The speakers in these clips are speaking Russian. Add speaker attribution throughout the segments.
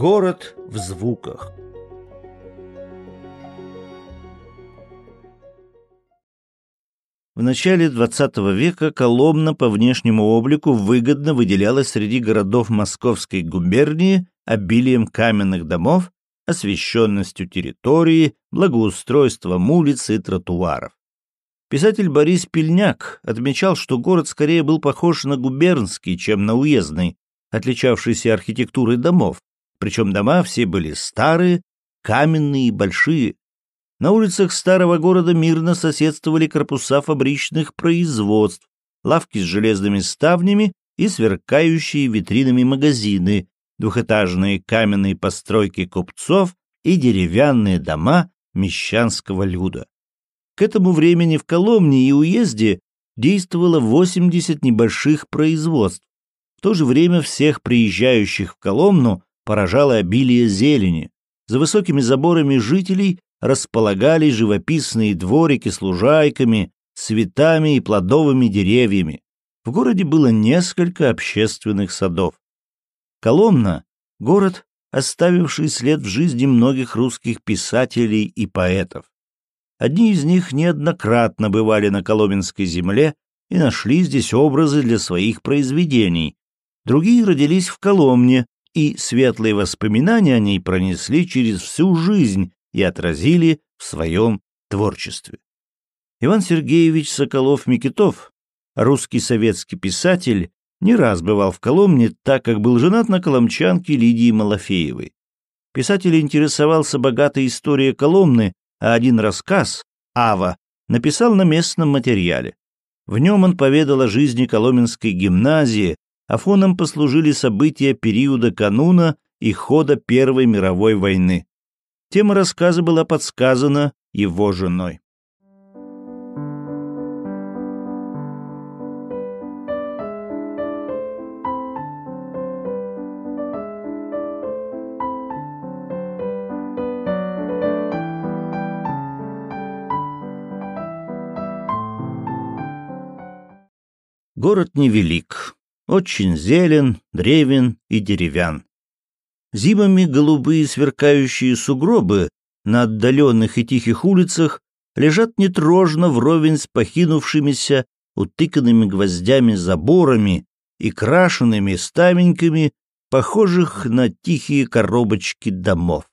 Speaker 1: Город в звуках. В начале XX века Коломна по внешнему облику выгодно выделялась среди городов Московской губернии обилием каменных домов, освещенностью территории, благоустройством улиц и тротуаров. Писатель Борис Пельняк отмечал, что город скорее был похож на губернский, чем на уездный, отличавшийся архитектурой домов, причем дома все были старые, каменные и большие. На улицах старого города мирно соседствовали корпуса фабричных производств, лавки с железными ставнями и сверкающие витринами магазины, двухэтажные каменные постройки купцов и деревянные дома мещанского люда. К этому времени в Коломне и уезде действовало 80 небольших производств. В то же время всех приезжающих в Коломну поражало обилие зелени. За высокими заборами жителей располагались живописные дворики с лужайками, цветами и плодовыми деревьями. В городе было несколько общественных садов. Коломна — город, оставивший след в жизни многих русских писателей и поэтов. Одни из них неоднократно бывали на Коломенской земле и нашли здесь образы для своих произведений. Другие родились в Коломне, и светлые воспоминания о ней пронесли через всю жизнь и отразили в своем творчестве. Иван Сергеевич Соколов-Микитов, русский советский писатель, не раз бывал в Коломне, так как был женат на коломчанке Лидии Малафеевой. Писатель интересовался богатой историей Коломны а один рассказ, «Ава», написал на местном материале. В нем он поведал о жизни Коломенской гимназии, а фоном послужили события периода кануна и хода Первой мировой войны. Тема рассказа была подсказана его женой. Город невелик, очень зелен, древен и деревян. Зимами голубые сверкающие сугробы на отдаленных и тихих улицах лежат нетрожно вровень с похинувшимися, утыканными гвоздями заборами и крашенными ставеньками, похожих на тихие коробочки домов.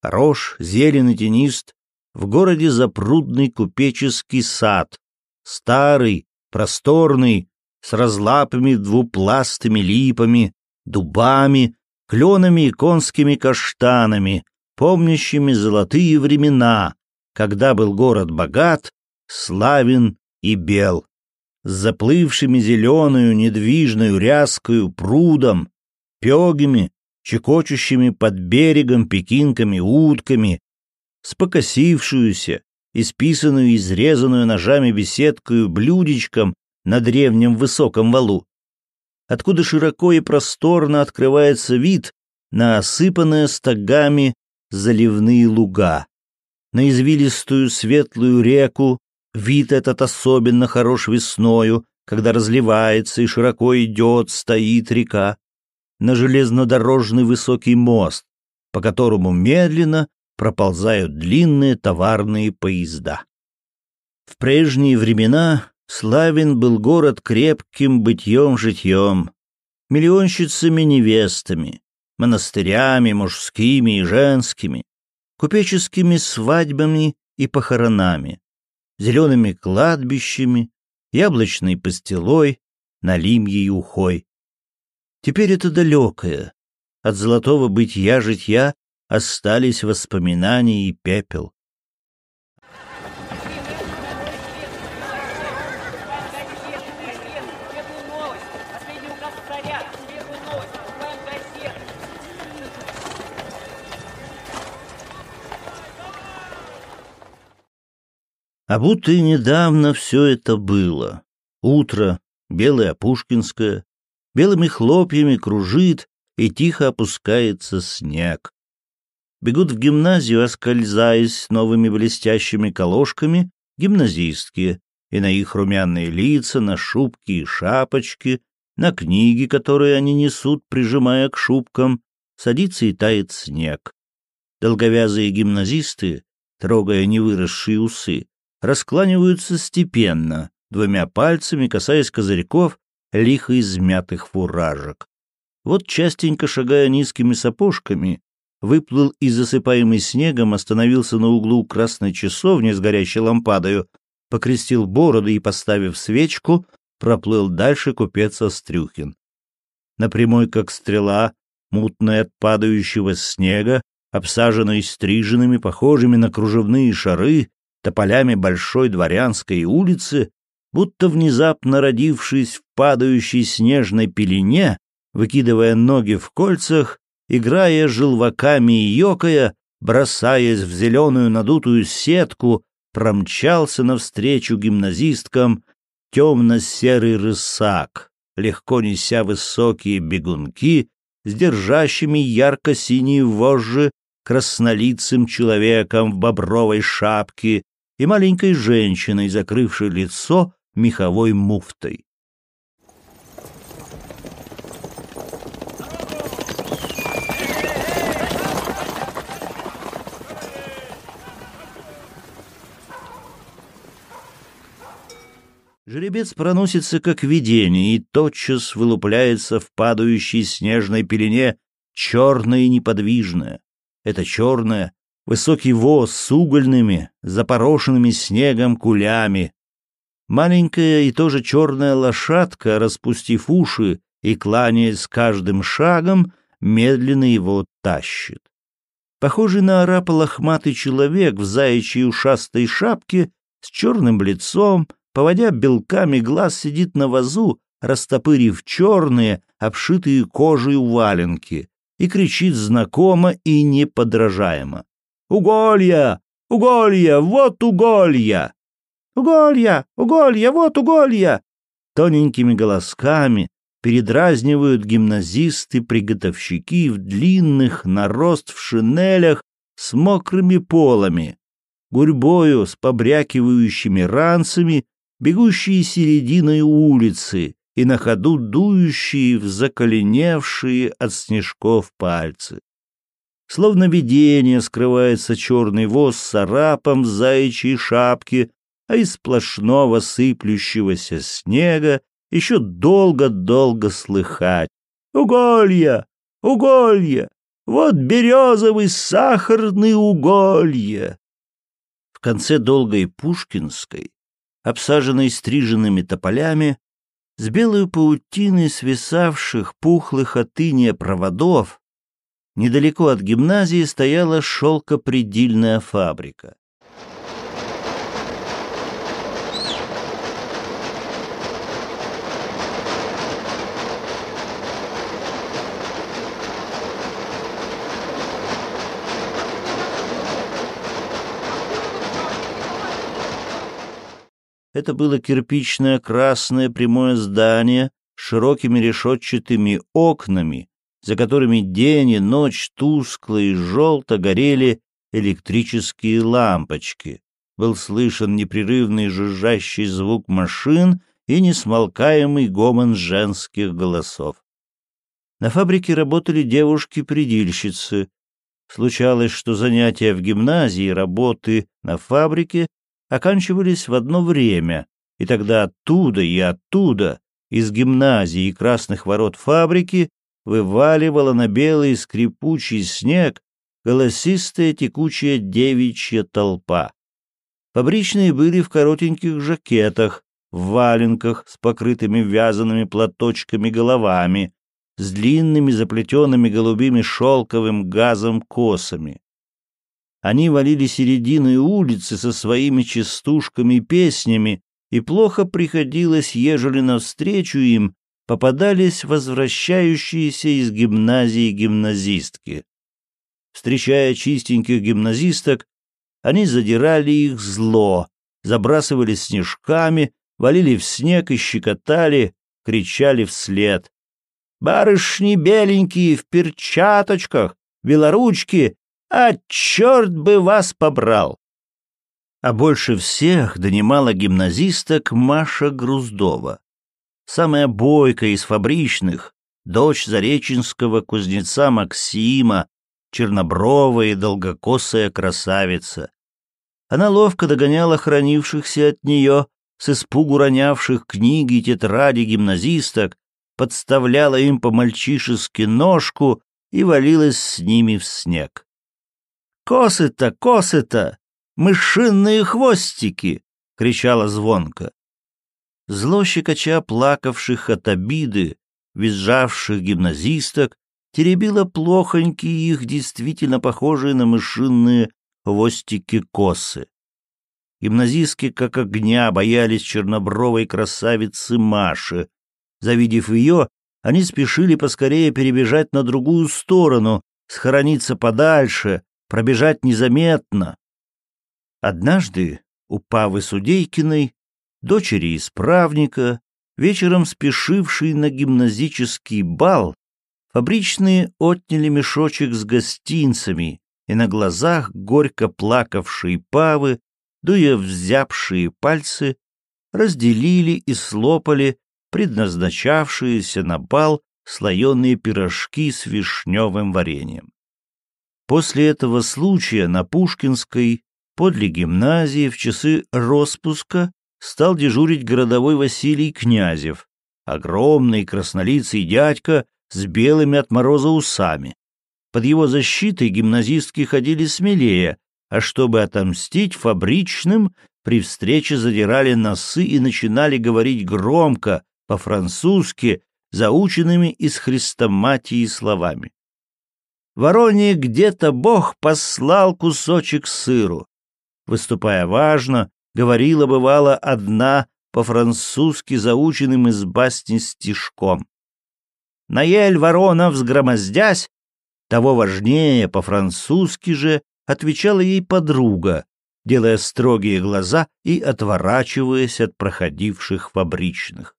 Speaker 1: Хорош, зелен и тенист, в городе запрудный купеческий сад, старый, просторный, с разлапами двупластыми липами, дубами, кленами и конскими каштанами, помнящими золотые времена, когда был город богат, славен и бел, с заплывшими зеленую недвижную ряскою прудом, пегами, чекочущими под берегом пекинками утками, с покосившуюся, исписанную и изрезанную ножами беседкою блюдечком на древнем высоком валу, откуда широко и просторно открывается вид на осыпанные стогами заливные луга, на извилистую светлую реку, вид этот особенно хорош весною, когда разливается и широко идет, стоит река, на железнодорожный высокий мост, по которому медленно проползают длинные товарные поезда. В прежние времена славен был город крепким бытьем-житьем, миллионщицами-невестами, монастырями мужскими и женскими, купеческими свадьбами и похоронами, зелеными кладбищами, яблочной пастилой, налимьей ухой. Теперь это далекое, от золотого бытия-житья остались воспоминания и пепел. А будто и недавно все это было. Утро, белое Пушкинское, белыми хлопьями кружит и тихо опускается снег бегут в гимназию, оскользаясь новыми блестящими колошками, гимназистки, и на их румяные лица, на шубки и шапочки, на книги, которые они несут, прижимая к шубкам, садится и тает снег. Долговязые гимназисты, трогая невыросшие усы, раскланиваются степенно, двумя пальцами касаясь козырьков лихо измятых фуражек. Вот частенько шагая низкими сапожками, выплыл из засыпаемый снегом, остановился на углу красной часовни с горящей лампадою, покрестил бороду и, поставив свечку, проплыл дальше купец Острюхин. На прямой, как стрела, мутной от падающего снега, обсаженной стриженными, похожими на кружевные шары, тополями большой дворянской улицы, будто внезапно родившись в падающей снежной пелене, выкидывая ноги в кольцах, играя желваками и ёкая, бросаясь в зеленую надутую сетку, промчался навстречу гимназисткам темно-серый рысак, легко неся высокие бегунки с держащими ярко-синие вожжи краснолицым человеком в бобровой шапке и маленькой женщиной, закрывшей лицо меховой муфтой. Жеребец проносится как видение и тотчас вылупляется в падающей снежной пелене черное и неподвижное. Это черное, высокий воз с угольными, запорошенными снегом кулями. Маленькая и тоже черная лошадка, распустив уши и кланяясь каждым шагом, медленно его тащит. Похожий на арапа лохматый человек в заячьей ушастой шапке с черным лицом, поводя белками глаз, сидит на вазу, растопырив черные, обшитые кожей валенки, и кричит знакомо и неподражаемо. «Уголья! Уголья! Вот уголья!» «Уголья! Уголья! Вот уголья!» Тоненькими голосками передразнивают гимназисты-приготовщики в длинных, нарост в шинелях с мокрыми полами, гурьбою с побрякивающими ранцами бегущие серединой улицы и на ходу дующие в заколеневшие от снежков пальцы. Словно видение скрывается черный воз с арапом в заячьей шапке, а из сплошного сыплющегося снега еще долго-долго слыхать. «Уголья! Уголья! Вот березовый сахарный уголья!» В конце долгой Пушкинской обсаженный стриженными тополями, с белой паутиной свисавших пухлых от проводов, недалеко от гимназии стояла шелкопредельная фабрика. Это было кирпичное красное прямое здание с широкими решетчатыми окнами, за которыми день и ночь тускло и желто горели электрические лампочки. Был слышен непрерывный жужжащий звук машин и несмолкаемый гомон женских голосов. На фабрике работали девушки-предильщицы. Случалось, что занятия в гимназии и работы на фабрике оканчивались в одно время, и тогда оттуда и оттуда, из гимназии и красных ворот фабрики, вываливала на белый скрипучий снег голосистая текучая девичья толпа. Фабричные были в коротеньких жакетах, в валенках с покрытыми вязаными платочками головами, с длинными заплетенными голубыми шелковым газом косами. Они валили серединой улицы со своими частушками и песнями, и плохо приходилось, ежели навстречу им попадались возвращающиеся из гимназии гимназистки. Встречая чистеньких гимназисток, они задирали их зло, забрасывали снежками, валили в снег и щекотали, кричали вслед. «Барышни беленькие в перчаточках, белоручки, а черт бы вас побрал! А больше всех донимала гимназисток Маша Груздова. Самая бойкая из фабричных, дочь зареченского кузнеца Максима, чернобровая и долгокосая красавица. Она ловко догоняла хранившихся от нее, с испугу ронявших книги и тетради гимназисток, подставляла им по-мальчишески ножку и валилась с ними в снег. «Косы-то, косы-то! Мышиные хвостики!» — кричала звонко. Зло щекоча плакавших от обиды, визжавших гимназисток, теребила плохонькие их, действительно похожие на мышиные хвостики косы. Гимназистки, как огня, боялись чернобровой красавицы Маши. Завидев ее, они спешили поскорее перебежать на другую сторону, схорониться подальше, пробежать незаметно. Однажды у Павы Судейкиной, дочери исправника, вечером спешившей на гимназический бал, фабричные отняли мешочек с гостинцами, и на глазах горько плакавшей Павы, дуя взяпшие пальцы, разделили и слопали предназначавшиеся на бал слоеные пирожки с вишневым вареньем. После этого случая на Пушкинской, подле гимназии, в часы распуска стал дежурить городовой Василий Князев, огромный краснолицый дядька с белыми от мороза усами. Под его защитой гимназистки ходили смелее, а чтобы отомстить фабричным, при встрече задирали носы и начинали говорить громко, по-французски, заученными из хрестоматии словами. Вороне где-то Бог послал кусочек сыру. Выступая важно, говорила бывала одна по-французски заученным из басни стишком. Наель ворона взгромоздясь, того важнее по-французски же отвечала ей подруга, делая строгие глаза и отворачиваясь от проходивших фабричных.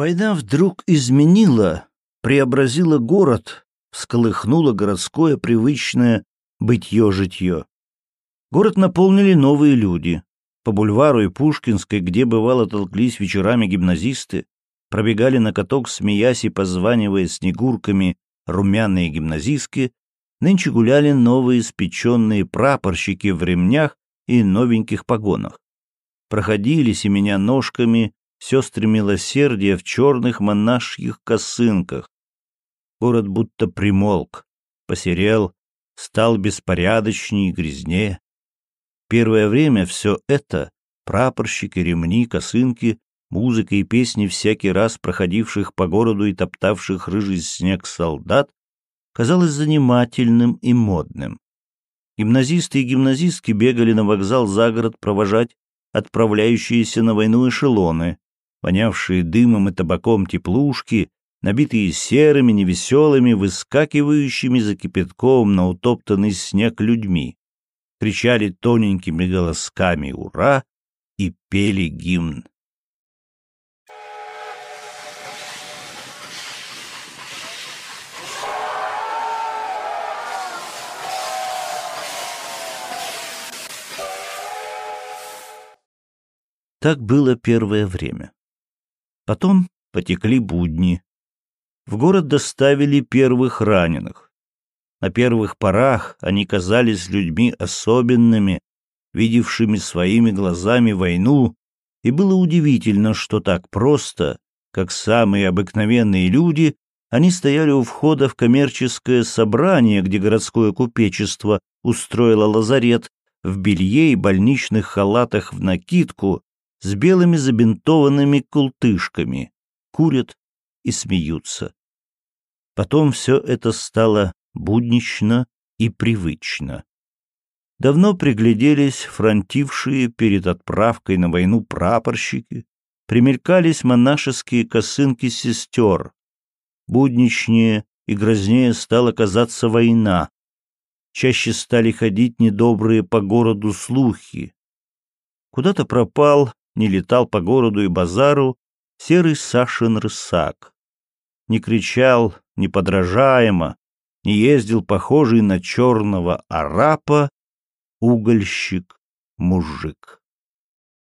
Speaker 1: Война вдруг изменила, преобразила город, всколыхнула городское привычное бытье-житье. Город наполнили новые люди. По бульвару и Пушкинской, где бывало толклись вечерами гимназисты, пробегали на каток, смеясь и позванивая снегурками румяные гимназистки, нынче гуляли новые спеченные прапорщики в ремнях и новеньких погонах. Проходили, семеня ножками, сестры милосердия в черных монашьих косынках. Город будто примолк, посерел, стал беспорядочнее и грязнее. Первое время все это — прапорщики, ремни, косынки, музыка и песни всякий раз проходивших по городу и топтавших рыжий снег солдат — казалось занимательным и модным. Гимназисты и гимназистки бегали на вокзал за город провожать отправляющиеся на войну эшелоны, вонявшие дымом и табаком теплушки, набитые серыми, невеселыми, выскакивающими за кипятком на утоптанный снег людьми, кричали тоненькими голосками «Ура!» и пели гимн. Так было первое время. Потом потекли будни. В город доставили первых раненых. На первых порах они казались людьми особенными, видевшими своими глазами войну, и было удивительно, что так просто, как самые обыкновенные люди, они стояли у входа в коммерческое собрание, где городское купечество устроило лазарет, в белье и больничных халатах в накидку, с белыми забинтованными култышками, курят и смеются. Потом все это стало буднично и привычно. Давно пригляделись фронтившие перед отправкой на войну прапорщики, примелькались монашеские косынки сестер. Будничнее и грознее стала казаться война. Чаще стали ходить недобрые по городу слухи. Куда-то пропал не летал по городу и базару серый Сашин рысак. Не кричал неподражаемо, не ездил похожий на черного арапа угольщик-мужик.